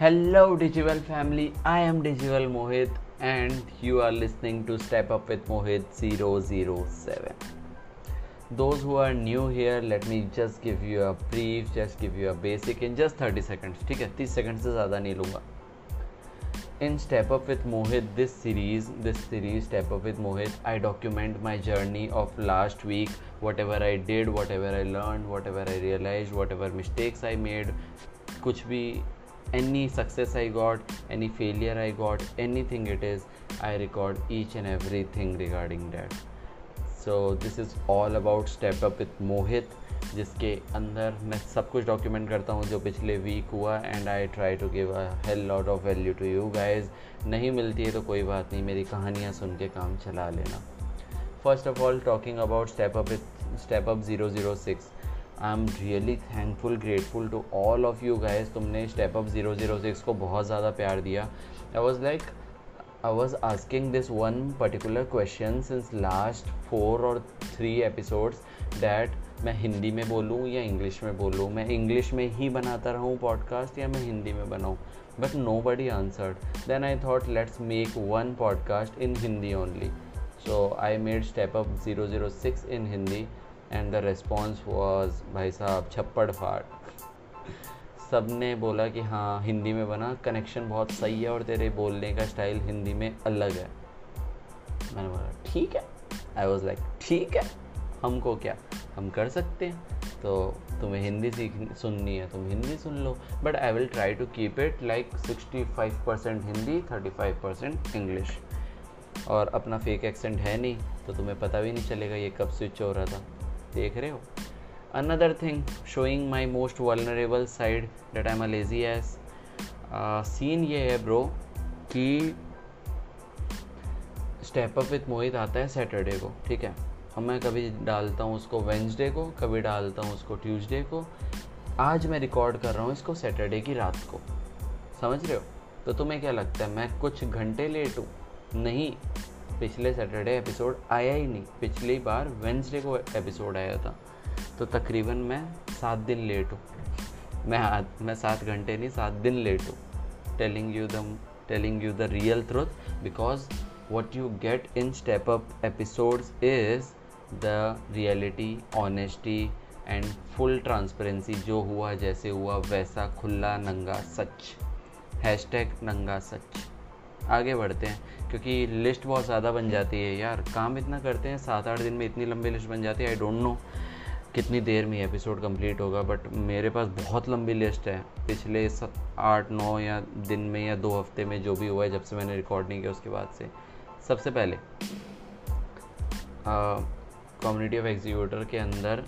Hello, Digital family. I am Digital Mohit, and you are listening to Step Up with Mohit 007. Those who are new here, let me just give you a brief, just give you a basic in just 30 seconds. ठीक है 30 seconds से ज़्यादा नहीं लूँगा in step up with mohit this series this series step up with mohit i document my journey of last week whatever i did whatever i learned whatever i realized whatever mistakes i made कुछ भी any success i got, any failure i got, anything it is, i record each and everything regarding that. So, this is all about step up with mohit, जिसके अंदर मैं सब कुछ document करता हूँ जो पिछले वीक हुआ and I try to give a hell lot of value to you guys नहीं मिलती है तो कोई बात नहीं, मेरी कहानियाँ सुन के काम चला लेना। First of all talking about step up step up zero zero six I am really thankful grateful to all of you guys तुमने step up zero zero six को बहुत ज़्यादा प्यार दिया। I was like I was asking this one particular question since last four और three episodes that मैं हिंदी में बोलूँ या इंग्लिश में बोलूँ? मैं इंग्लिश में ही बनाता रहूँ पॉडकास्ट या मैं हिंदी में बनाऊँ? But nobody answered then I thought let's make one podcast in Hindi only so I made step up zero zero six in Hindi and the response was भाई साहब, छप्पड़ फाट सबने बोला कि हाँ हिंदी में बना। कनेक्शन बहुत सही है और तेरे बोलने का स्टाइल हिंदी में अलग है। मैंने बोला, ठीक है। आई वॉज़ लाइक ठीक है। हमको क्या? हम कर सकते हैं। तो तुम्हें हिंदी सीख, सुननी है, तुम हिंदी सुन लो। But I will try to keep it like sixty five percent Hindi thirty five percent English और अपना फेक एक्सेंट है नहीं तो तुम्हें पता भी नहीं चलेगा ये कब स्विच हो रहा था। देख रहे हो? Another thing showing my most vulnerable side that I am a lazy ass scene ये है ब्रो कि स्टेप अप विथ मोहित आता है सैटरडे को, ठीक है? अब मैं कभी डालता हूँ उसको वेंसडे को, कभी डालता हूँ उसको ट्यूसडे को। आज मैं रिकॉर्ड कर रहा हूँ इसको सैटरडे की रात को। समझ रहे हो? तो तुम्हें क्या लगता है, मैं कुछ घंटे लेट हूँ? नहीं। पिछले सैटरडे एपिसोड आया ही नहीं। पिछली बार वेंसडे को एपिसोड आया था। तो तकरीबन मैं सात दिन लेट हूँ। मैं मैं सात घंटे नहीं, सात दिन लेट हूँ। Telling you the telling you the real truth because what you get in step up episodes is the reality, honesty and full transparency जो हुआ, जैसे हुआ, वैसा, खुला, नंगा, सच। हैश टैग नंगा, सच। आगे बढ़ते हैं, क्योंकि लिस्ट बहुत ज़्यादा बन जाती है यार। काम इतना करते हैं, सात आठ दिन में इतनी लंबी लिस्ट बन जाती है आई डोंट नो कितनी देर में एपिसोड कंप्लीट होगा बट मेरे पास बहुत लंबी लिस्ट है। पिछले आठ, नौ या दिन में या दो हफ़्ते में जो भी हुआ है, जब से मैंने रिकॉर्ड नहीं किया उसके बाद से। सबसे पहले कम्युनिटी ऑफ़ एग्जीक्यूटर के अंदर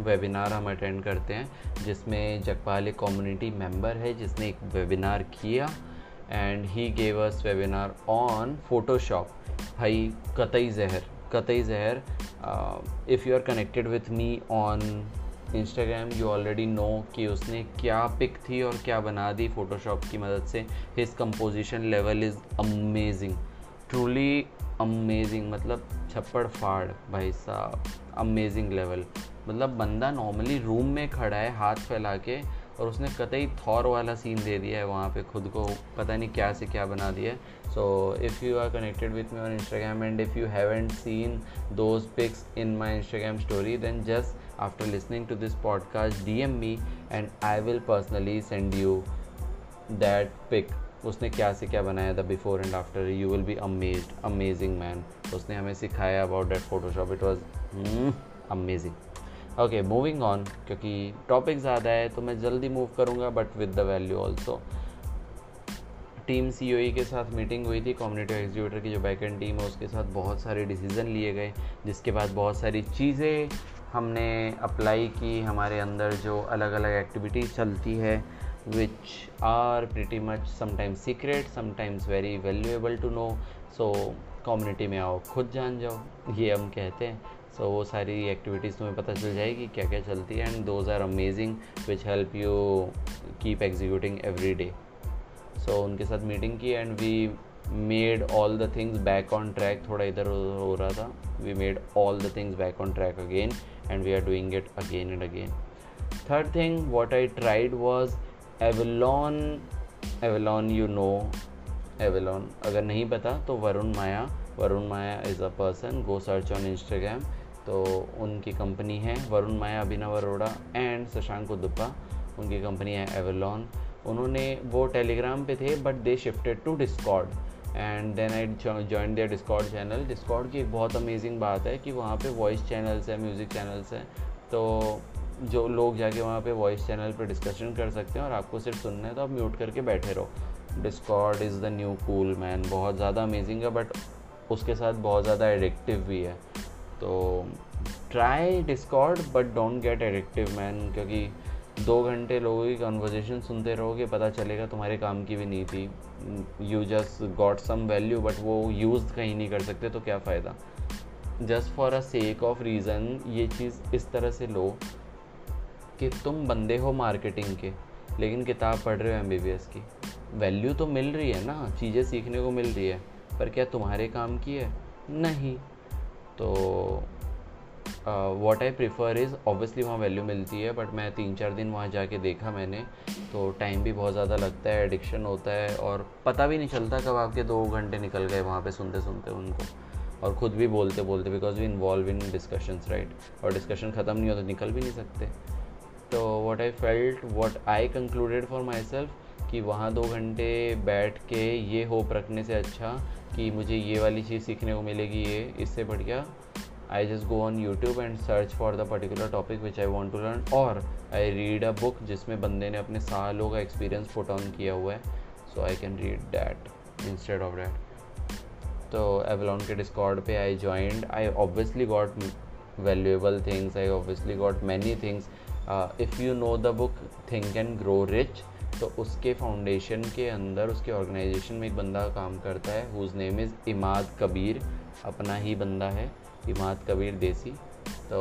वेबिनार हम अटेंड करते हैं, जिसमें जगपाल एक कम्युनिटी मेंबर है, जिसने एक वेबिनार किया। And he gave us webinar on Photoshop भाई कतई जहर कतई जहर if you are connected with me on Instagram you already know कि उसने क्या पिक थी और क्या बना दी फ़ोटोशॉप की मदद से. His composition level is amazing truly amazing मतलब छप्पड़ फाड़, भाई साहब. अमेजिंग लेवल मतलब बंदा नॉर्मली रूम में खड़ा है, हाथ फैला के और उसने कतई थॉर वाला सीन दे दिया है वहाँ पे खुद को। पता नहीं क्या से क्या बना दिया है। So if you are connected with me on Instagram and if you haven't seen those pics in my Instagram story then just after listening to this podcast D M me and I will personally send you that pic उसने क्या से क्या बनाया था before and after you will be amaze amazing man उसने हमें सिखाया about that Photoshop it was amazing okay moving on क्योंकि टॉपिक ज़्यादा है तो मैं जल्दी मूव करूँगा but with the value also team C के साथ मीटिंग हुई थी कम्युनिटी एग्जीक्यूटर की जो बैक एंड टीम है, उसके साथ बहुत सारे डिसीज़न लिए गए, जिसके बाद बहुत सारी चीज़ें हमने अप्लाई की हमारे अंदर जो अलग अलग एक्टिविटीज़ चलती है, which are pretty much sometimes secret, sometimes very valuable to know. So community में आओ, खुद जान जाओ, ये हम कहते हैं। सो so, वो सारी एक्टिविटीज़ तुम्हें पता चल जाएगी क्या क्या चलती है and those are amazing which help you keep executing every day so उनके साथ मीटिंग की and we made all the things back on track थोड़ा इधर उधर हो रहा था we made all the things back on track again and we are doing it again and again third thing what I tried was Avalon Avalon you know Avalon अगर नहीं पता तो Varun Maya Varun Maya is a person go search on Instagram तो उनकी company है Varun Maya, Abhinav Arora and Shashank Udupa उनकी company है Avalon उन्होंने वो टेलीग्राम पे थे but they shifted to Discord and then I join their Discord channel Discord की एक बहुत अमेजिंग बात है कि वहाँ पे वॉइस चैनल्स है म्यूज़िक चैनल्स हैं। तो जो लोग जाके वहाँ पे वॉइस चैनल पे डिस्कशन कर सकते हैं और आपको सिर्फ़ सुनना है तो आप म्यूट करके बैठे रहो। Discord is the new cool man बहुत ज़्यादा अमेजिंग है बट उसके साथ बहुत ज़्यादा एडिक्टिव भी है। तो try Discord but don't get addictive man क्योंकि दो घंटे लोगों की कन्वर्जेशन सुनते रहोगे, पता चलेगा तुम्हारे काम की भी नहीं थी। You just got some value but वो यूज़ कहीं नहीं कर सकते तो क्या फ़ायदा? Just for a sake of reason ये चीज़ इस तरह से लो कि तुम बंदे हो मार्केटिंग के, लेकिन किताब पढ़ रहे हो एमबीबीएस की। वैल्यू तो मिल रही है ना, चीज़ें सीखने को मिल रही है, पर क्या तुम्हारे काम की है? नहीं। तो what I prefer is obviously वहाँ वैल्यू मिलती है बट मैं तीन चार दिन वहाँ जाके देखा मैंने तो टाइम भी बहुत ज़्यादा लगता है एडिक्शन होता है, और पता भी नहीं चलता कब आपके दो घंटे निकल गए वहाँ पे सुनते सुनते उनको, और ख़ुद भी बोलते बोलते because we involve in discussions right और डिस्कशन ख़त्म नहीं हो तो निकल भी नहीं सकते। तो what I felt what I concluded for myself कि वहाँ दो घंटे बैठ के ये होप रखने से अच्छा कि मुझे ये वाली चीज़ सीखने को मिलेगी ये, इससे बढ़िया। I just go on YouTube and search for the particular topic which I want to learn और आई रीड अ बुक जिसमें बंदे ने अपने सालों का एक्सपीरियंस पुट ऑन किया हुआ है। So I can read that instead of that तो एवलॉन के डिस्कॉर्ड पे I joined I obviously got valuable things I obviously got many things if you know the book think and grow rich तो उसके foundation के अंदर उसके organisation में एक बंदा काम करता है whose name is Imad Kabir. अपना ही बंदा है इमाद कबीर देसी। तो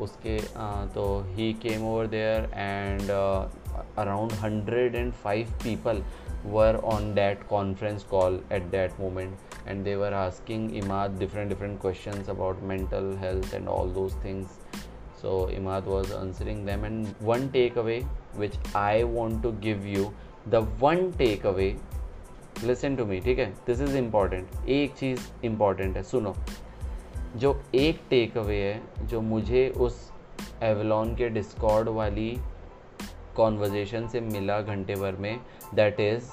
उसके आ, तो ही came over there and around hundred and five people were on that conference call at that moment and they were asking Imad different different question about mental health and all those things so Imad was answering them and one take takeaway which I want to give you the one takeaway. Listen to me, ठीक है? This is important एक चीज़ important है, सुनो। जो एक take away है, जो मुझे उस एवलॉन के डिस्कॉर्ड वाली कॉन्वर्जेशन से मिला घंटे भर में that is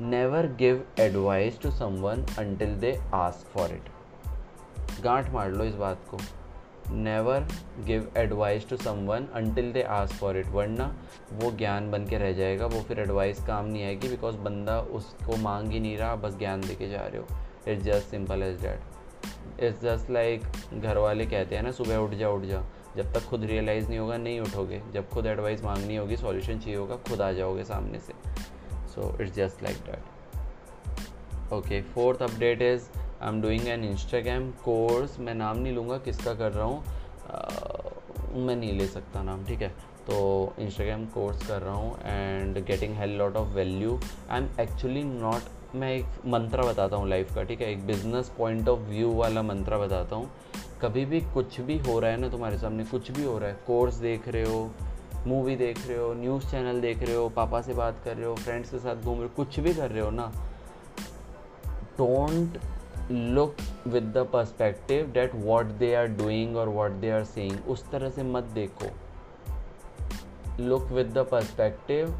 never give advice to someone until they ask for it गांठ मार लो इस बात को। Never give advice to someone until they ask for it वरना वो ज्ञान बन के रह जाएगा, वो फिर एडवाइस काम नहीं आएगी बिकॉज़ बंदा उसको मांग ही नहीं रहा, बस ज्ञान दे के जा रहे हो। It's just simple as that it's just like घर वाले कहते हैं ना, सुबह उठ जा उठ जा। जब तक खुद रियलाइज़ नहीं होगा, नहीं उठोगे। जब खुद एडवाइस मांगनी होगी सॉल्यूशन चाहिए होगा, खुद आ जाओगे सामने से। So it's just like that okay fourth update is I am doing an Instagram course मैं नाम नहीं लूँगा, किसका कर रहा हूँ? मैं नहीं ले सकता नाम, ठीक है? तो इंस्टाग्राम कोर्स कर रहा हूँ and getting hell lot of value I am actually not मैं एक मंत्रा बताता हूँ लाइफ का, ठीक है? एक बिज़नेस पॉइंट ऑफ़ व्यू वाला मंत्रा बताता हूँ। कभी भी कुछ भी हो रहा है ना तुम्हारे सामने, कुछ भी हो रहा है कोर्स देख रहे हो मूवी देख रहे हो न्यूज़ चैनल देख रहे हो, पापा से बात कर रहे हो फ्रेंड्स के साथ घूम रहे हो, कुछ भी कर रहे हो ना don't look with the perspective that what they are doing और वॉट दे आर सेइंग उस तरह से मत देखो। Look with the perspective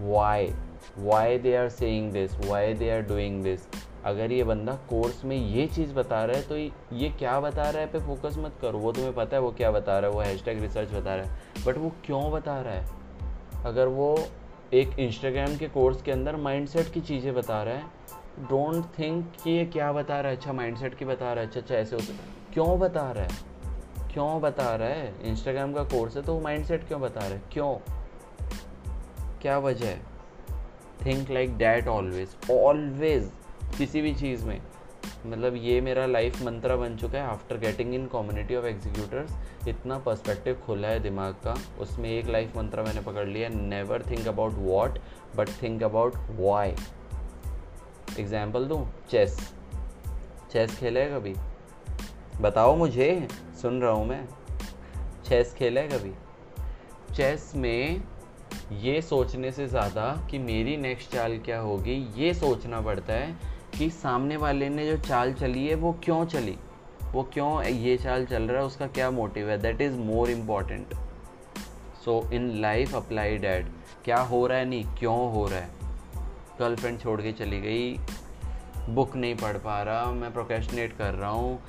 why why they are saying this why they are doing this अगर ये बंदा कोर्स में ये चीज़ बता रहा है तो ये क्या बता रहा है पे फोकस मत करो। वो तुम्हें पता है वो क्या बता रहा है, वो हैशटैग रिसर्च बता रहा है। बट वो क्यों बता रहा है? अगर वो एक इंस्टाग्राम के कोर्स के अंदर माइंडसेट की चीज़ें बता रहा है डोंट थिंक कि ये क्या बता रहा है अच्छा माइंडसेट की बता रहा है अच्छा अच्छा ऐसे होते क्यों बता रहा है? क्यों बता रहा है? इंस्टाग्राम का कोर्स है तो माइंडसेट क्यों बता रहा है? क्यों? क्या वजह है? Think like that always always किसी भी चीज़ में। मतलब ये मेरा लाइफ मंत्रा बन चुका है after getting in community of executors इतना पर्सपेक्टिव खुला है दिमाग का। उसमें एक लाइफ मंत्रा मैंने पकड़ लिया never think about what but think about why example दूँ? चेस चेस खेला है कभी? बताओ मुझे, सुन रहा हूँ मैं। चेस खेला है कभी? चेस में ये सोचने से ज़्यादा कि मेरी नेक्स्ट चाल क्या होगी, ये सोचना पड़ता है कि सामने वाले ने जो चाल चली है, वो क्यों चली? वो क्यों ये चाल चल रहा है, उसका क्या मोटिव है? That is more important so in life apply that क्या हो रहा है नहीं, क्यों हो रहा है? गर्लफ्रेंड छोड़ के चली गई। बुक नहीं पढ़ पा रहा, मैं प्रोकेशनेट कर रहा हूँ।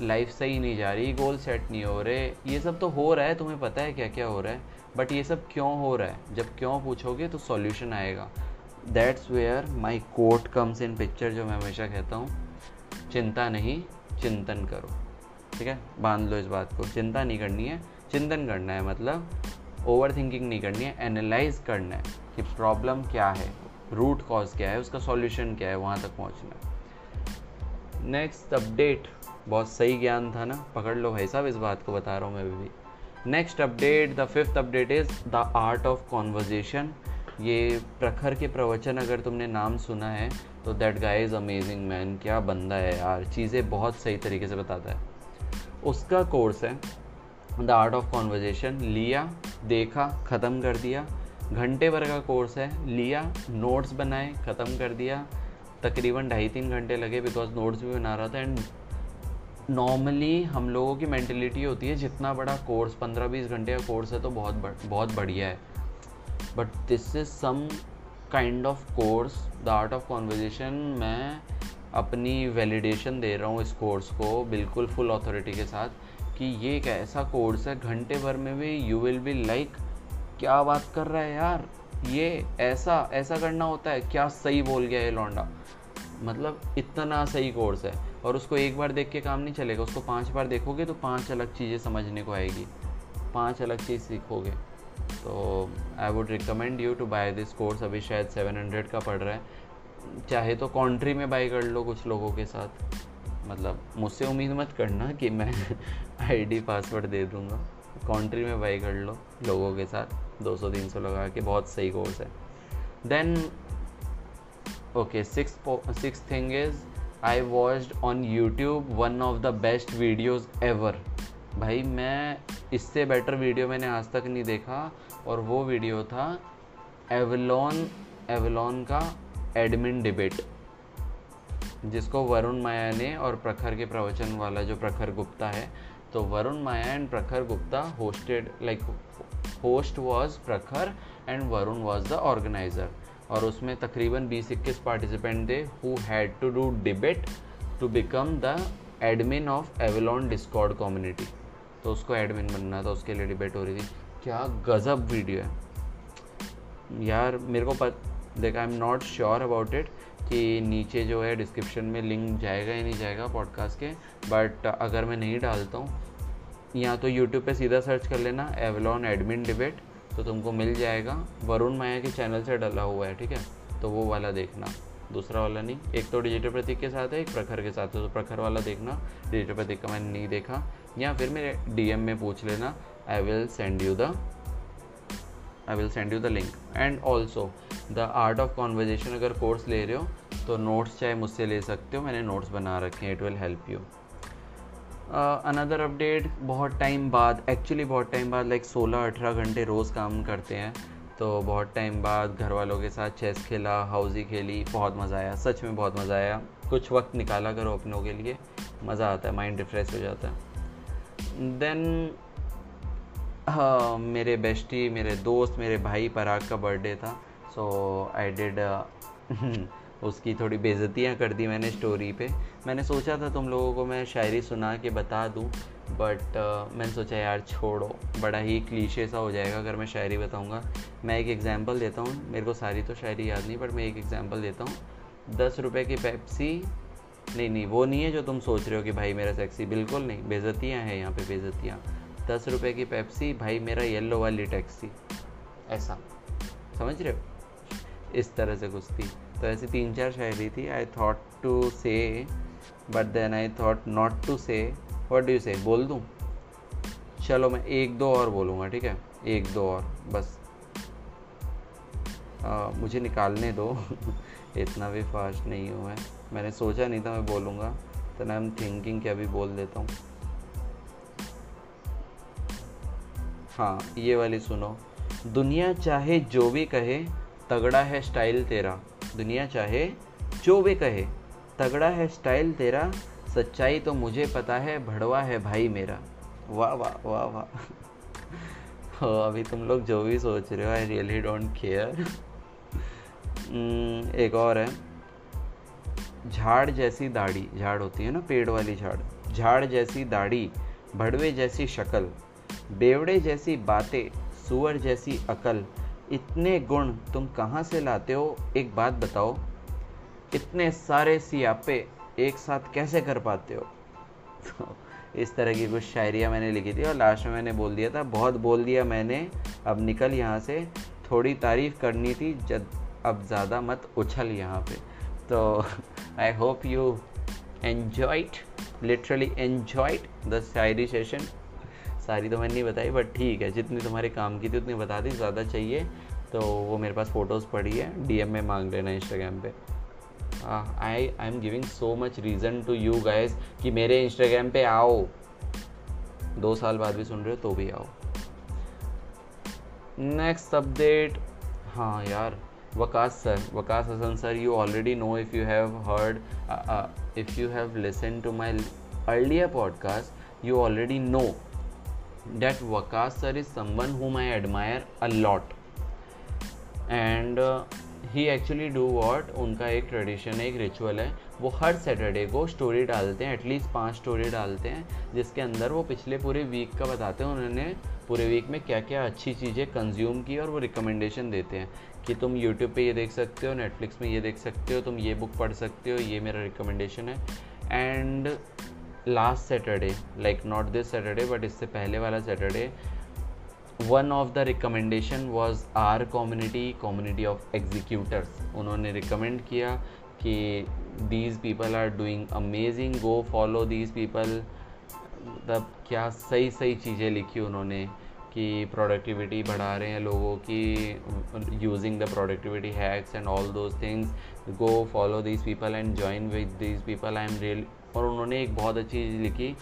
लाइफ सही नहीं जा रही गोल सेट नहीं हो रहे। ये सब तो हो रहा है, तुम्हें पता है क्या क्या हो रहा है। बट ये सब क्यों हो रहा है? जब क्यों पूछोगे तो सॉल्यूशन आएगा। That's where my quote comes in picture जो मैं हमेशा कहता हूँ। चिंता नहीं, चिंतन करो। ठीक है? बाँध लो इस बात को। चिंता नहीं करनी है, चिंतन करना है मतलब। ओवर थिंकिंग नहीं करनी है एनालाइज करना है कि प्रॉब्लम क्या है। रूट कॉज क्या है, उसका सॉल्यूशन क्या है, वहाँ तक पहुँचना नेक्स्ट अपडेट बहुत सही ज्ञान था ना, पकड़ लो भाई साहब, इस बात को बता रहा हूँ मैं भी। Next update the fifth update is the art of conversation ये प्रखर के प्रवचन अगर तुमने नाम सुना है तो that guy is amazing man क्या बंदा है यार, चीज़ें बहुत सही तरीके से बताता है। उसका कोर्स है द आर्ट ऑफ़ कॉन्वर्जेशन लिया, देखा, ख़त्म कर दिया घंटे भर का कोर्स है। लिया नोट्स बनाए ख़त्म कर दिया। तकरीबन ढाई तीन घंटे लगे बिकॉज़ नोट्स भी बना रहा था। एंड नॉर्मली हम लोगों की मैंटेलिटी होती है जितना बड़ा कोर्स पंद्रह बीस घंटे का कोर्स है तो बहुत बड़, बहुत बढ़िया है। But this is some kind of course the art of conversation मैं अपनी वैलिडेशन दे रहा हूँ इस कोर्स को बिल्कुल फुल अथॉरिटी के साथ कि ये एक ऐसा कोर्स है घंटे भर में भी यू विल बी लाइक क्या बात कर रहा है यार? ये ऐसा ऐसा करना होता है। क्या सही बोल गया ये लौंडा? मतलब इतना सही कोर्स है। और उसको एक बार देख के काम नहीं चलेगा। उसको पाँच बार देखोगे तो पाँच अलग चीज़ें समझने को आएगी। पाँच अलग चीज़ सीखोगे। तो I would recommend you to buy this course अभी शायद सेवन हंड्रेड का पड़ रहा है। चाहे तो कॉन्ट्री में बाई कर लो कुछ लोगों के साथ। मतलब मुझसे उम्मीद मत करना कि मैं आईडी पासवर्ड दे दूँगा। कॉन्ट्री में बाई कर लो लोगों के साथ। 200-300 लगा के बहुत सही कोर्स है। Then okay six six thing is I watched on YouTube one of the best videos ever भाई, मैं इससे बेटर वीडियो मैंने आज तक नहीं देखा, और वो वीडियो था एवलॉन एवलॉन का एडमिन डिबेट जिसको वरुण माया ने और प्रखर के प्रवचन वाला जो प्रखर गुप्ता है तो Varun Maya and Prakhar Gupta hosted like host was Prakhar and Varun was the organizer. और उसमें तकरीबन बीस इक्कीस पार्टिसिपेंट थे who had to do debate to become the admin of Avalon Discord community तो उसको एडमिन बनना था, उसके लिए डिबेट हो रही थी। क्या गज़ब वीडियो है। यार, मेरे को पत, देखा I am not sure about it कि नीचे जो है डिस्क्रिप्शन में लिंक जाएगा या नहीं जाएगा पॉडकास्ट के बट अगर मैं नहीं डालता हूँ या तो यूट्यूब पे सीधा सर्च कर लेना एवलॉन एडमिन डिबेट तो तुमको मिल जाएगा। वरुण माया के चैनल से डला हुआ है, ठीक है? तो वो वाला देखना। दूसरा वाला नहीं। एक तो डिजिटल प्रतीक के साथ है, एक प्रखर के साथ है तो प्रखर वाला देखना। डिजिटल प्रतीक का मैंने नहीं देखा। या फिर मेरे डीएम में पूछ लेना। I will send you the I will send you the link and also the art of conversation अगर कोर्स ले रहे हो तो नोट्स चाहे मुझसे ले सकते हो। मैंने नोट्स बना रखे हैं it will help you another update बहुत टाइम बाद एक्चुअली बहुत टाइम बाद लाइक सोलह अठारह घंटे रोज़ काम करते हैं। तो बहुत टाइम बाद घर वालों के साथ चेस खेला हाउजी खेली, बहुत मज़ा आया, सच में बहुत मज़ा आया। कुछ वक्त निकाला करो अपनों के लिए, मज़ा आता है माइंड रिफ्रेश हो जाता है। देन हाँ मेरे बेस्टी मेरे दोस्त, मेरे भाई, पराग का बर्थडे था। सो आई डिड उसकी थोड़ी बेज़तियाँ कर दी मैंने स्टोरी पे। मैंने सोचा था तुम लोगों को मैं शायरी सुना के बता दूँ बट uh, मैंने सोचा यार छोड़ो। बड़ा ही क्लीशे सा हो जाएगा अगर मैं शायरी बताऊँगा। मैं एक एग्ज़ाम्पल देता हूँ। मेरे को सारी तो शायरी याद नहीं बट मैं एक एग्ज़ाम्पल देता हूँ। दस रुपये की पेप्सी नहीं नहीं वो नहीं है जो तुम सोच रहे हो कि भाई मेरा सेक्सी बिल्कुल नहीं। बेज़तियाँ हैं यहाँ पे बेज़तियाँ दस रुपये की पेप्सी भाई मेरा येल्लो वाली टैक्सी ऐसा। समझ रहे हो? इस तरह से कुछ थी तो ऐसी तीन चार शायरी थी। I thought to say but then I thought not to say what do say बोल दूँ? चलो मैं एक दो और बोलूँगा ठीक है? एक दो और बस। आ, मुझे निकालने दो। इतना भी फास्ट नहीं हुआ है मैंने सोचा नहीं था मैं बोलूँगा। तो ना थिंकिंग कि अभी बोल देता हूँ। हाँ ये वाली सुनो। दुनिया चाहे जो भी कहे तगड़ा है स्टाइल तेरा। दुनिया चाहे जो भी कहे, तगड़ा है स्टाइल तेरा, सच्चाई तो मुझे पता है, भड़वा है भाई मेरा। वाह वाह वाह वाह। हो, अभी तुम लोग जो भी सोच रहे हो आई रियली डोंट केयर एक और है। झाड़ जैसी दाढ़ी, झाड़ होती है ना, पेड़ वाली झाड़। झाड़ जैसी दाढ़ी, भड़वे जैसी शक्ल। बेवड़े जैसी बातें, सुअर जैसी अकल। इतने गुण तुम कहाँ से लाते हो? एक बात बताओ। इतने सारे सियापे एक साथ कैसे कर पाते हो? तो इस तरह की कुछ शायरियाँ मैंने लिखी थी और लास्ट में मैंने बोल दिया था। बहुत बोल दिया मैंने। अब निकल यहाँ से। थोड़ी तारीफ़ करनी थी। जब अब ज़्यादा मत उछल यहाँ पे। तो I hope you enjoyed literally enjoyed the shayari session सारी तो मैंने नहीं बताई बट ठीक है, जितनी तुम्हारे काम की थी उतनी बता दी, ज़्यादा चाहिए। तो वो मेरे पास फ़ोटोज़ पड़ी है डीएम में मांग लेना इंस्टाग्राम पे। I I am giving so much reason to you guys कि मेरे इंस्टाग्राम पे आओ। दो साल बाद भी सुन रहे हो तो भी आओ। नेक्स्ट अपडेट हाँ यार, Vakas sir, Vakas Hasan sir you already know if you have heard if you have listen to my earlier podcast you already know that Vakas sir is someone whom I admire a uh, he actually do what उनका एक tradition है एक ritual है। वो हर Saturday को story डालते हैं at least पाँच स्टोरी डालते हैं जिसके अंदर वो पिछले पूरे वीक का बताते हैं उन्होंने पूरे वीक में क्या क्या अच्छी चीज़ें कंज्यूम की और वो रिकमेंडेशन देते हैं कि तुम यूट्यूब पे ये देख सकते हो नेटफ्लिक्स में ये देख सकते हो तुम ये बुक पढ़ सकते हो ये मेरा रिकमेंडेशन है। And last Saturday like not this Saturday but इससे पहले वाला Saturday one of the recommendation was our community community of executors उन्होंने रिकमेंड किया कि these people are doing amazing go follow these people मतलब क्या सही सही चीज़ें लिखी उन्होंने कि प्रोडक्टिविटी बढ़ा रहे हैं लोगों की using the productivity hacks and all those things go follow these people and join with these people I am real और उन्होंने एक बहुत अच्छी चीज़ लिखी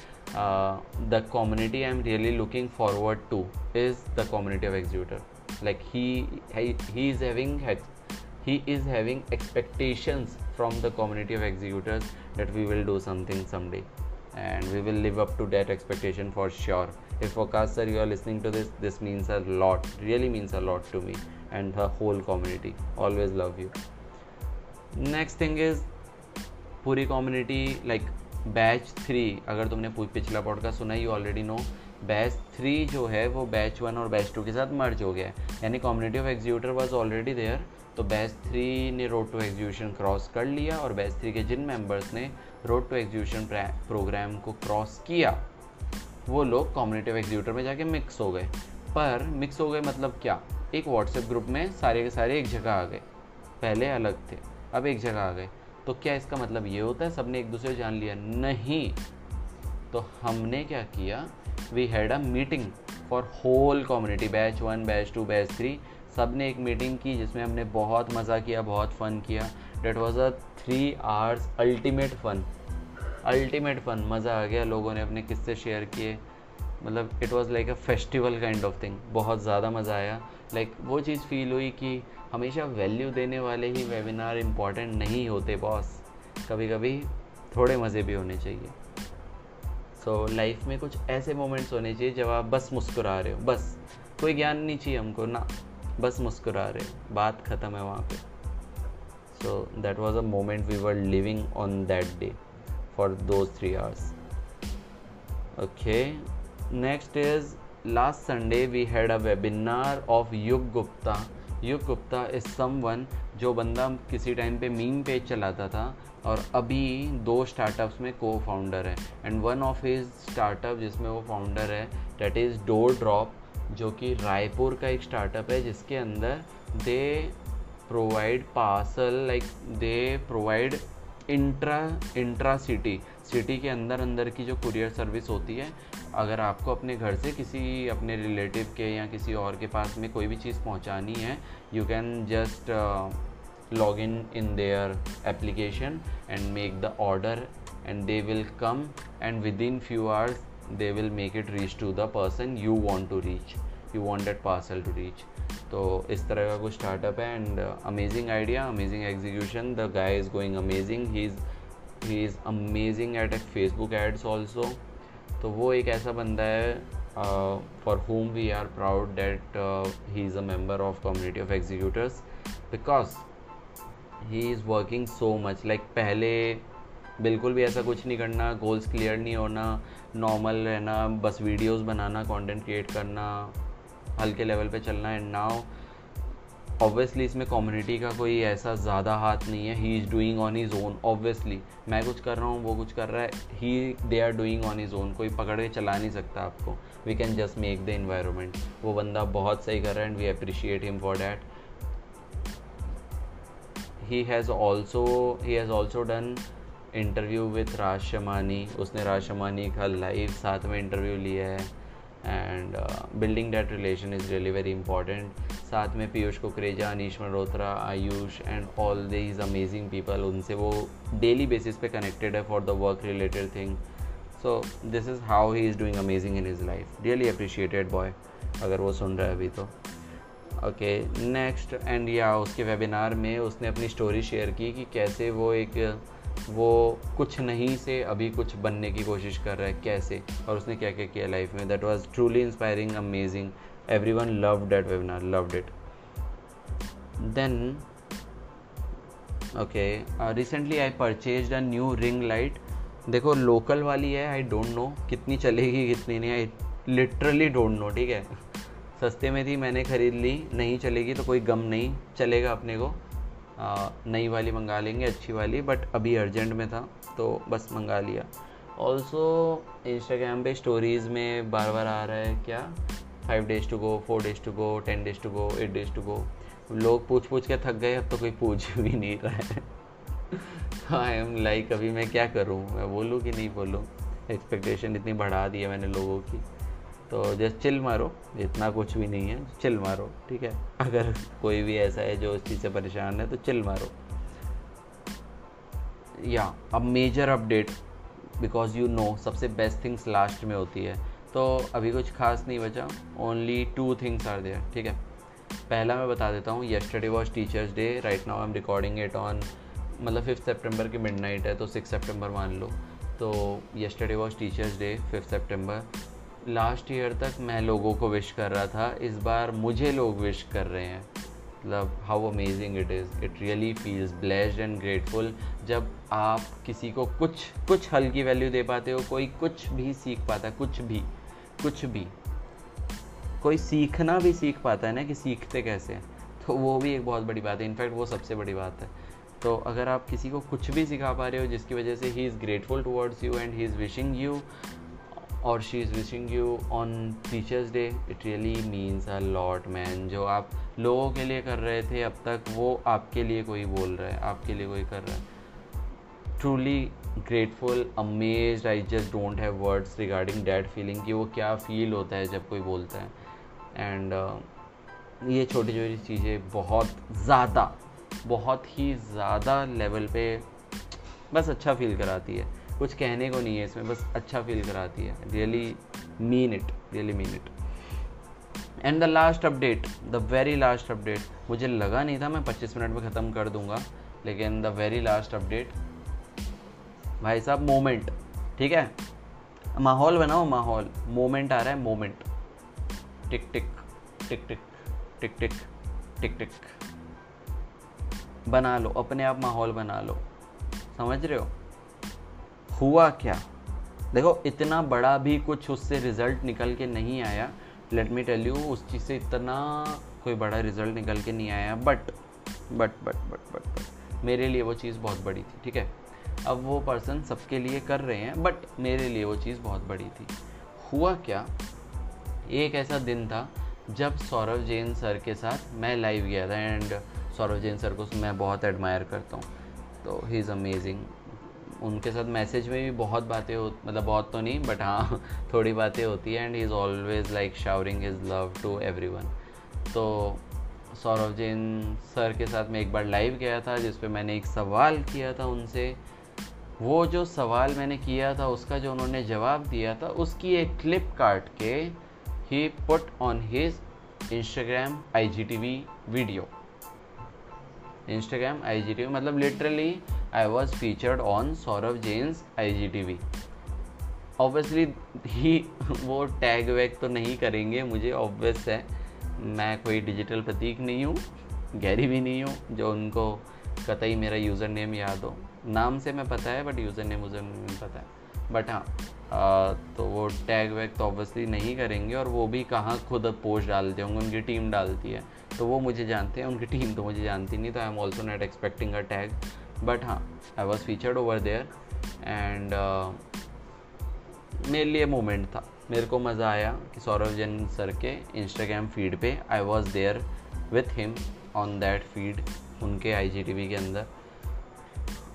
the community I am really looking forward to is the community of executor. Like he is having he is having expectations from the community of executors that we will do something some day and we will live up to that expectation for sure if focus sir you are listening to this this means a lot really means a lot to me and the whole community always love you next thing is पूरी community like batch three अगर तुमने पिछला podcast सुना you already know batch three जो है, वो batch one और batch two के साथ मर्ज हो गया है। यानी community of executor was already there तो बैच थ्री ने रोड टू एग्जीक्यूशन क्रॉस कर लिया और बैच थ्री के जिन मेंबर्स ने रोड टू एग्जीक्यूशन प्रोग्राम को क्रॉस किया, वो लोग कम्युनिटी ऑफ़ एग्जीक्यूटर में जाके मिक्स हो गए। पर मिक्स हो गए मतलब क्या? एक व्हाट्सएप ग्रुप में सारे के सारे एक जगह आ गए। पहले अलग थे, अब एक जगह आ गए। तो क्या इसका मतलब ये होता है, सबने एक दूसरे जान लिया? नहीं। तो हमने क्या किया we had a meeting for whole community batch one batch two batch three सबने एक मीटिंग की जिसमें हमने बहुत मज़ा किया, बहुत फ़न किया। That was a three hours ultimate fun ultimate fun मज़ा आ गया, लोगों ने अपने किस्से शेयर किए। मतलब it was like a festival kind of thing बहुत ज़्यादा मज़ा आया। लाइक like, वो चीज़ फील हुई कि हमेशा वैल्यू देने वाले ही वेबिनार इंपॉर्टेंट नहीं होते बॉस कभी कभी थोड़े मज़े भी होने चाहिए। सो so, लाइफ में कुछ ऐसे मोमेंट्स होने चाहिए जब आप बस मुस्कुरा रहे हो। बस। कोई ज्ञान नहीं चाहिए हमको ना। बस मुस्कुरा रहे बात ख़त्म है वहाँ पे। So that was a moment we were living on that day for those three hours okay next is last Sunday we had a webinar of Yug Gupta Yug Gupta is someone जो बंदा किसी टाइम पे meme page चलाता था और अभी दो startups में को फाउंडर है। And one of his startup जिसमें वो फाउंडर है डेट इज़ डोर ड्रॉप जो कि रायपुर का एक स्टार्टअप है, जिसके अंदर they provide parcel like they provide intra intra city city के अंदर अंदर की जो कुरियर सर्विस होती है अगर आपको अपने घर से किसी अपने रिलेटिव के या किसी और के पास में कोई भी चीज़ पहुंचानी है you can just log in in their application and make the order and they will come and within few hours they will make it reach to the person you want to reach you want that parcel to reach तो इस तरह का कुछ startup है and amazing idea amazing execution the guy is going amazing he is he is amazing at Facebook ads also तो वो एक ऐसा बंदा है for whom we are proud that he is a member of community of executors because he is working so much like पहले बिल्कुल भी ऐसा कुछ नहीं करना गोल्स क्लियर नहीं होना नॉर्मल रहना, बस वीडियोस बनाना कंटेंट क्रिएट करना, हल्के लेवल पे चलना एंड नाउ ऑब्वियसली इसमें कम्युनिटी का कोई ऐसा ज़्यादा हाथ नहीं है। He is doing on his own obviously मैं कुछ कर रहा हूँ, वो कुछ कर रहा है। He they are doing on his own कोई पकड़ के चला नहीं सकता आपको। We can just make the environment वो बंदा बहुत सही कर रहा है and we appreciate him for that he has also he has also done interview with Raj Shamani उसने राज शमानी का लाइव साथ में इंटरव्यू लिया है। And building that relation is really very important साथ में Piyush Kukreja, Anish Malhotra, Ayush and all these amazing people उनसे वो डेली बेसिस पे कनेक्टेड है for the work related thing so this is how he is doing amazing in his life really appreciated boy अगर वो सुन रहा है अभी तो। ओके नेक्स्ट एंड या उसके वेबिनार में उसने अपनी स्टोरी शेयर की कि कैसे वो एक वो कुछ नहीं से अभी कुछ बनने की कोशिश कर रहा है, कैसे? और उसने क्या क्या किया लाइफ में? That was truly inspiring amazing everyone loved that webinar love it then okay recently I purchase a new ring light देखो लोकल वाली है आई डोंट नो कितनी चलेगी, कितनी नहीं आई लिटरली डोंट नो ठीक है? सस्ते में थी, मैंने ख़रीद ली, नहीं चलेगी तो कोई गम नहीं, चलेगा अपने को। नई वाली मंगा लेंगे, अच्छी वाली बट अभी अर्जेंट में था तो बस मंगा लिया। ऑल्सो इंस्टाग्राम पे स्टोरीज़ में बार बार आ रहा है क्या? Five days to go four days to go ten days to go eight days to go लोग पूछ पूछ के थक गए, अब तो कोई पूछ भी नहीं रहा है। आई एम लाइक अभी मैं क्या करूँ? मैं बोलूँ कि नहीं बोलूँ? एक्सपेक्टेशन इतनी बढ़ा दी है मैंने लोगों की। तो जस्ट चिल मारो, इतना कुछ भी नहीं है चिल मारो, ठीक है? अगर कोई भी ऐसा है जो इस चीज़ से परेशान है तो चिल मारो। या अब major update because you know सबसे बेस्ट थिंग्स लास्ट में होती है। तो अभी कुछ खास नहीं बचा only two things are there ठीक है? पहला मैं बता देता हूँ yesterday was teachers day right now I am recording it on मतलब फिफ्थ सेप्टेम्बर की मिड नाइट है तो सिक्स सेप्टेम्बर मान लो। तो yesterday was teachers day fifth September last year तक मैं लोगों को विश कर रहा था, इस बार मुझे लोग विश कर रहे हैं। मतलब how amazing it is it really feels blessed and grateful जब आप किसी को कुछ कुछ हल्की वैल्यू दे पाते हो, कोई कुछ भी सीख पाता है कुछ भी कुछ भी, कोई सीखना भी सीख पाता है ना कि सीखते कैसे हैं तो वो भी एक बहुत बड़ी बात है। इनफैक्ट वो सबसे बड़ी बात है। तो अगर आप किसी को कुछ भी सिखा पा रहे हो, जिसकी वजह से he is grateful towards you and he is wishing you और she is wishing you on teachers day it really means a lot man जो आप लोगों के लिए कर रहे थे अब तक वो आपके लिए कोई बोल रहा है आपके लिए कोई कर रहा है। Truly grateful amaze I just don't have words regarding that feeling कि वो क्या फील होता है जब कोई बोलता है। एंड uh, ये छोटी छोटी चीज़ें बहुत ज़्यादा बहुत ही ज़्यादा लेवल पे बस अच्छा फील कराती है। कुछ कहने को नहीं है इसमें, बस अच्छा फील कराती है। Really mean it really mean it and the last update the very last update मुझे लगा नहीं था मैं 25 मिनट में ख़त्म कर दूँगा, लेकिन द वेरी लास्ट अपडेट भाई साहब मोमेंट ठीक है? माहौल बनाओ, माहौल। मोमेंट आ रहा है मोमेंट टिक टिक टिक टिक टिक टिक टिक टिक बना लो, अपने आप माहौल बना लो। समझ रहे हो? हुआ क्या? देखो, इतना बड़ा भी कुछ उससे रिज़ल्ट निकल के नहीं आया। लेट मी टेल यू उस चीज़ से इतना कोई बड़ा रिज़ल्ट निकल के नहीं आया। But but but but but but मेरे लिए वो चीज़ बहुत बड़ी थी, ठीक है? अब वो पर्सन सबके लिए कर रहे हैं बट मेरे लिए वो चीज़ बहुत बड़ी थी। हुआ क्या? एक ऐसा दिन था, जब सौरभ जैन सर के साथ मैं लाइव गया था एंड सौरभ जैन सर को मैं बहुत एडमायर करता हूँ। तो ही इज़ अमेजिंग उनके साथ मैसेज में भी बहुत बातें हो मतलब बहुत तो नहीं बट हाँ थोड़ी बातें होती है and he is always like showering his love to everyone तो सौरभ जैन सर के साथ मैं एक बार लाइव गया था, जिस पर मैंने एक सवाल किया था उनसे वो जो सवाल मैंने किया था, उसका जो उन्होंने जवाब दिया था, उसकी एक क्लिप काट के he put on his Instagram I video. Instagram IGTV मतलब literally I was featured on Saurav Jain's IGTV. Obviously he वो टैग वैग तो नहीं करेंगे, मुझे ऑब्वियस है। मैं कोई डिजिटल प्रतीक नहीं हूँ गहरी भी नहीं हूँ, जो उनको कतई मेरा यूज़र नेम याद हो। नाम से मैं पता है but user name user name पता है। बट हाँ तो वो टैग वैग तो ऑब्वियसली नहीं करेंगे, और वो भी कहाँ खुद पोस्ट डालते होंगे, उनकी टीम डालती है। तो वो मुझे जानते हैं, उनकी टीम तो मुझे जानती नहीं तो I am also not expecting a tag but हाँ I was featured over there and मेरे लिए मोमेंट था। मेरे को मज़ा आया कि सौरभ जैन सर के इंस्टाग्राम फ़ीड पे I was there with him on that feed उनके आई जी टी वी के अंदर।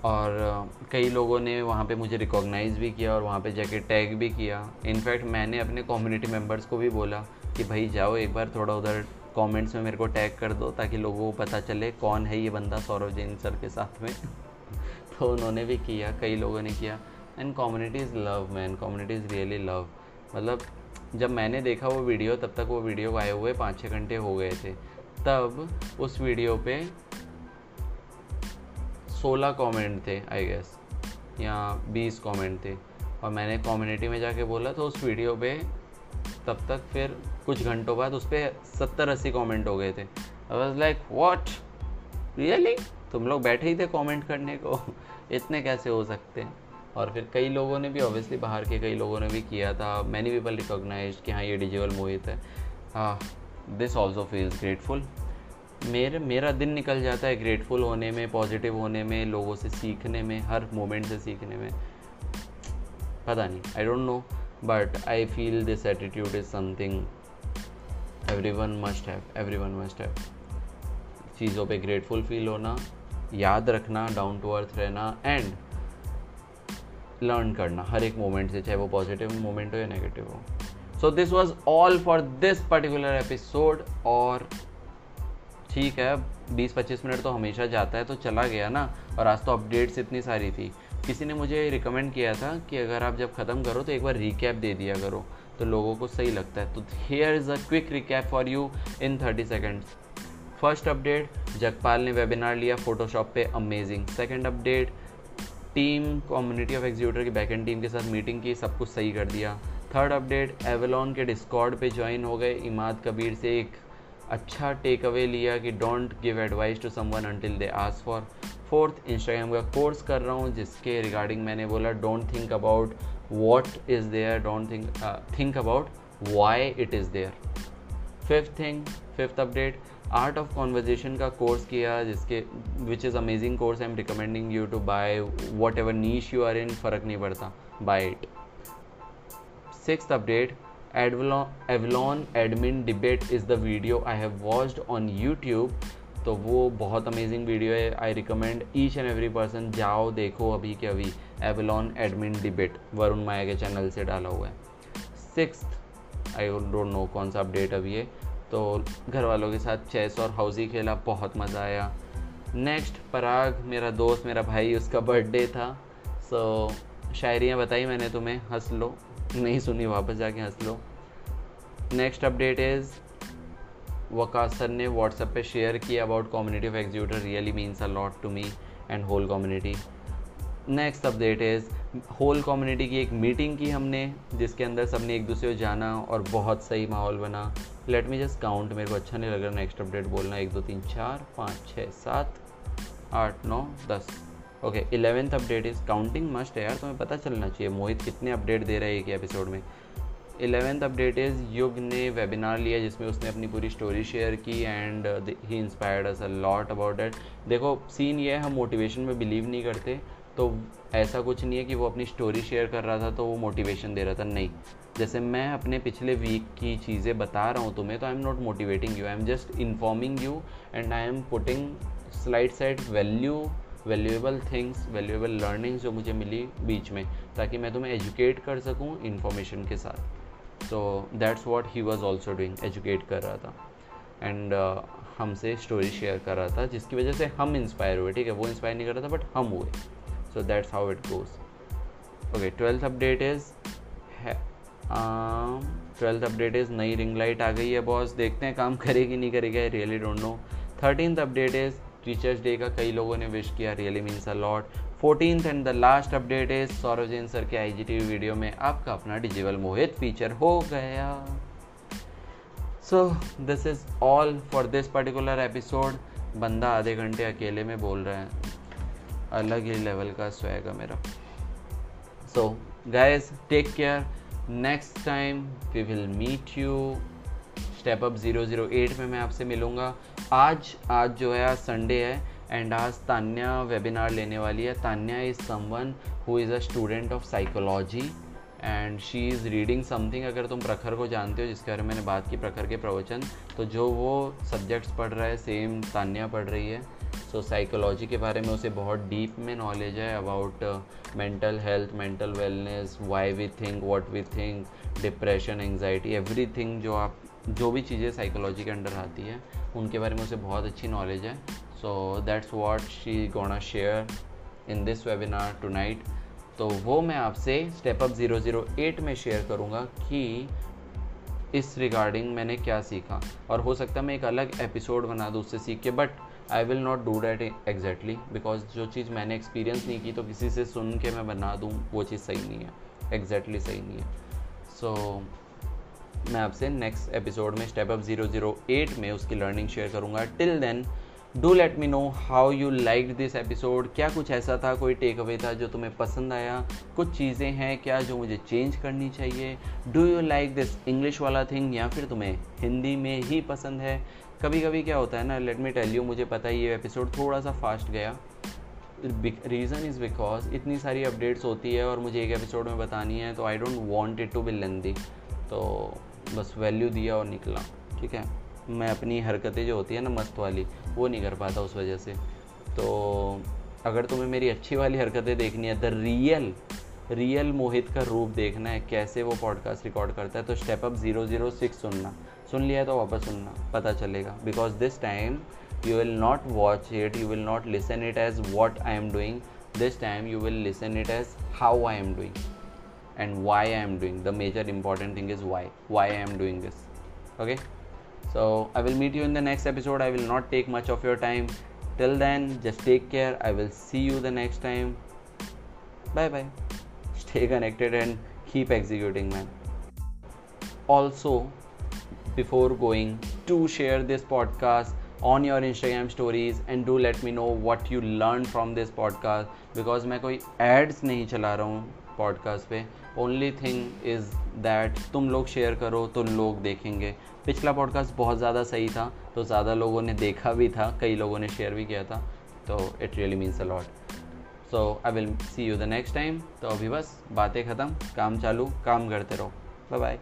और कई लोगों ने वहाँ पे मुझे रिकॉग्नाइज़ भी किया और वहाँ पे जाके टैग भी किया। इनफैक्ट मैंने अपने कम्युनिटी मेंबर्स को भी बोला कि भाई जाओ एक बार थोड़ा उधर कमेंट्स में मेरे को टैग कर दो ताकि लोगों को पता चले कौन है ये बंदा सौरभ जैन सर के साथ में। तो उन्होंने भी किया, कई लोगों ने किया। And community is love man community is really love मतलब जब मैंने देखा वो वीडियो, तब तक वो वीडियो आए हुए पाँच छः घंटे हो गए थे। तब उस वीडियो पे सोलह कमेंट थे आई गेस या बीस कमेंट थे। और मैंने कम्युनिटी में जाके बोला तो उस वीडियो पे तब तक फिर कुछ घंटों बाद उस पर सत्तर अस्सी कॉमेंट हो गए थे। I was like what really तुम लोग बैठे ही थे कमेंट करने को? इतने कैसे हो सकते हैं? और फिर कई लोगों ने भी ऑब्वियसली बाहर के कई लोगों ने भी किया था। मैनी पीपल रिकॉग्नाइज कि हाँ ये डिजिटल मोहित हाँ। दिस ऑल्सो फील्स ग्रेटफुल मेरे, मेरा दिन निकल जाता है ग्रेटफुल होने में पॉजिटिव होने में, लोगों से सीखने में, हर मोमेंट से सीखने में। पता नहीं I don't know but I feel this attitude is something everyone must have everyone must have चीज़ों पे ग्रेटफुल फील होना, याद रखना डाउन टू अर्थ रहना एंड लर्न करना, हर एक मोमेंट से, चाहे वो पॉजिटिव मोमेंट हो या नेगेटिव हो। So this was all for this particular episode और ठीक है 20-25 मिनट तो हमेशा जाता है तो चला गया ना, और आज तो अपडेट्स इतनी सारी थी। किसी ने मुझे रिकमेंड किया था कि अगर आप जब ख़त्म करो तो एक बार रिकैप दे दिया करो तो लोगों को सही लगता है। तो here is a quick recap for you in 30 seconds first update Jagpal ने वेबिनार लिया फोटोशॉप पे amazing second update team community of executor की बैकेंड टीम के साथ मीटिंग की, सब कुछ सही कर दिया. थर्ड अपडेट एवेलॉन के डिस्कॉर्ड पे ज्वाइन हो गए. इमाद कबीर से एक अच्छा टेक अवे लिया कि don't give advice to someone until they ask for fourth Instagram का कोर्स कर रहा हूँ, जिसके रिगार्डिंग मैंने बोला don't think about what is there don't think think about why it is there fifth thing fifth update art of conversation का course किया, जिसके which is amazing course I am recommending you to buy whatever niche you are in फ़र्क नहीं पड़ता buy it six update Avalon admin debate is the video I have watched on YouTube तो वो बहुत amazing video है. I recommend each and every person जाओ देखो अभी के अभी Avalon admin debate Varun Maya के चैनल से डाला हुआ है. सिक्स आई डोंट नो कौन सा अपडेट अभी है. तो घर वालों के साथ चेस और हाउसी खेला बहुत मज़ा आया. नेक्स्ट पराग मेरा दोस्त मेरा भाई उसका बर्थडे था. सो so, शायरियाँ बताई मैंने तुम्हें हंस लो. नहीं सुनी वापस जाके हंस लो. Next update is Waqas sir ने व्हाट्सएप पे शेयर किया about community of executor really means a lot to me and whole community next update is whole community की एक मीटिंग की हमने, जिसके अंदर सबने एक दूसरे को जाना और बहुत सही माहौल बना। लेट मी जस्ट काउंट मेरे को अच्छा नहीं लग रहा नेक्स्ट अपडेट बोलना, एक, दो, तीन, चार, पाँच छः सात, आठ, नौ, दस। Okay eleventh update is counting must है यार तुम्हें पता चलना चाहिए। मोहित कितने अपडेट दे रहा है एक एपिसोड में। इलेवेंथ अपडेट इज़, युग ने वेबिनार लिया जिसमें उसने अपनी पूरी स्टोरी शेयर की and he inspired us a lot about that देखो सीन ये है, हम मोटिवेशन में बिलीव नहीं करते तो ऐसा कुछ नहीं है कि वो अपनी स्टोरी शेयर कर रहा था तो वो मोटिवेशन दे रहा था, नहीं. जैसे मैं अपने पिछले वीक की चीज़ें बता रहा हूँ तुम्हें तो I am not motivating you I am just informing you and I am putting slide side value valuable things valuable learnings जो मुझे मिली बीच में, ताकि मैं तुम्हें एजुकेट कर सकूँ इन्फॉर्मेशन के साथ. तो that's what he was also doing educate कर रहा था एंड uh, हमसे स्टोरी शेयर कर रहा था जिसकी वजह से हम इंस्पायर हुए ठीक है वो इंस्पायर नहीं कर रहा था बट हम हुए that's how it goes. Okay 12th update is um, twelfth update is नई रिंग लाइट आ गई है बॉस देखते हैं काम करेगी नहीं करेगा really don't know thirteen update is teachers day का कई लोगों ने विश किया really means a lot fourteen and the last update is Saurabh Jain sir के आई वीडियो में आपका अपना डिजिटल मोहित फीचर हो गया। So this is all for this particular episode बंदा आधे घंटे अकेले में बोल रहा है। अलग ही लेवल का स्वैग है मेरा। So guys take care next time we will meet you step up zero zero eight में मैं आपसे मिलूँगा। आज आज जो है संडे है। एंड आज तान्या वेबिनार लेने वाली है। Tanya is someone who is a student of psychology and she is reading something अगर तुम प्रखर को जानते हो जिसके बारे में मैंने बात की प्रखर के प्रवचन तो जो वो सब्जेक्ट्स पढ़ रहा है सेम तान्या पढ़ रही है। सो so, साइकोलॉजी के बारे में उसे बहुत डीप में नॉलेज है about mental health mental wellness why we think what we think depression anxiety everything जो आप जो भी चीज़ें साइकोलॉजी के अंडर आती है उनके बारे में उसे बहुत अच्छी नॉलेज है। So that's what she gonna share in this webinar tonight तो वो मैं आपसे step up zero zero eight में शेयर करूँगा कि इस रिगार्डिंग मैंने क्या सीखा। और हो सकता है मैं एक अलग एपिसोड बना दूँ उससे सीख के but I will not do that exactly because जो चीज़ मैंने एक्सपीरियंस नहीं की तो किसी से सुन के मैं बना दूँ वो चीज़ सही नहीं है। एग्जैक्टली exactly सही नहीं है। सो so, मैं आपसे नेक्स्ट एपिसोड में step up zero zero eight में उसकी लर्निंग शेयर करूँगा। Till then do let me know how you like this episode क्या कुछ ऐसा था, कोई टेक अवे था जो तुम्हें पसंद आया? कुछ चीज़ें हैं क्या जो मुझे चेंज करनी चाहिए? Do you like this English वाला थिंग या फिर तुम्हें हिंदी में ही पसंद है? कभी कभी क्या होता है ना लेट मी टेल यू मुझे पता है ये एपिसोड थोड़ा सा फास्ट गया रीज़न इज़ बिकॉज़ इतनी सारी अपडेट्स होती है और मुझे एक एपिसोड में बतानी है तो I don't want it to be lengthy तो बस वैल्यू दिया और निकला, ठीक है? मैं अपनी हरकतें जो होती है ना मस्त वाली, वो नहीं कर पाता उस वजह से। तो अगर तुम्हें मेरी अच्छी वाली हरकतें देखनी है द रियल रियल मोहित का रूप देखना है, कैसे वो पॉडकास्ट रिकॉर्ड करता है तो step up zero zero six सुनना। सुन लिया तो वापस सुनना, पता चलेगा। Because this time you will not watch it you will not listen it as what I am doing this time you will listen it as how I am doing and why I am doing the major important thing is why why I am doing this okay So I will meet you in the next episode. I will not take much of your time. Till then, just take care. I will see you the next time. Bye bye. Stay connected and keep executing, man. Also, before going, to share this podcast on your Instagram stories and do let me know what you learned from this podcast because मैं कोई ads नहीं चला रहा हूँ podcast पे only thing is that तुम लोग share करो तो लोग देखेंगे। पिछला पॉडकास्ट बहुत ज़्यादा सही था तो ज़्यादा लोगों ने देखा भी था, कई लोगों ने शेयर भी किया था तो it really means a lot so I will see you the next time तो अभी बस बातें ख़त्म, काम चालू, काम करते रहो। Bye bye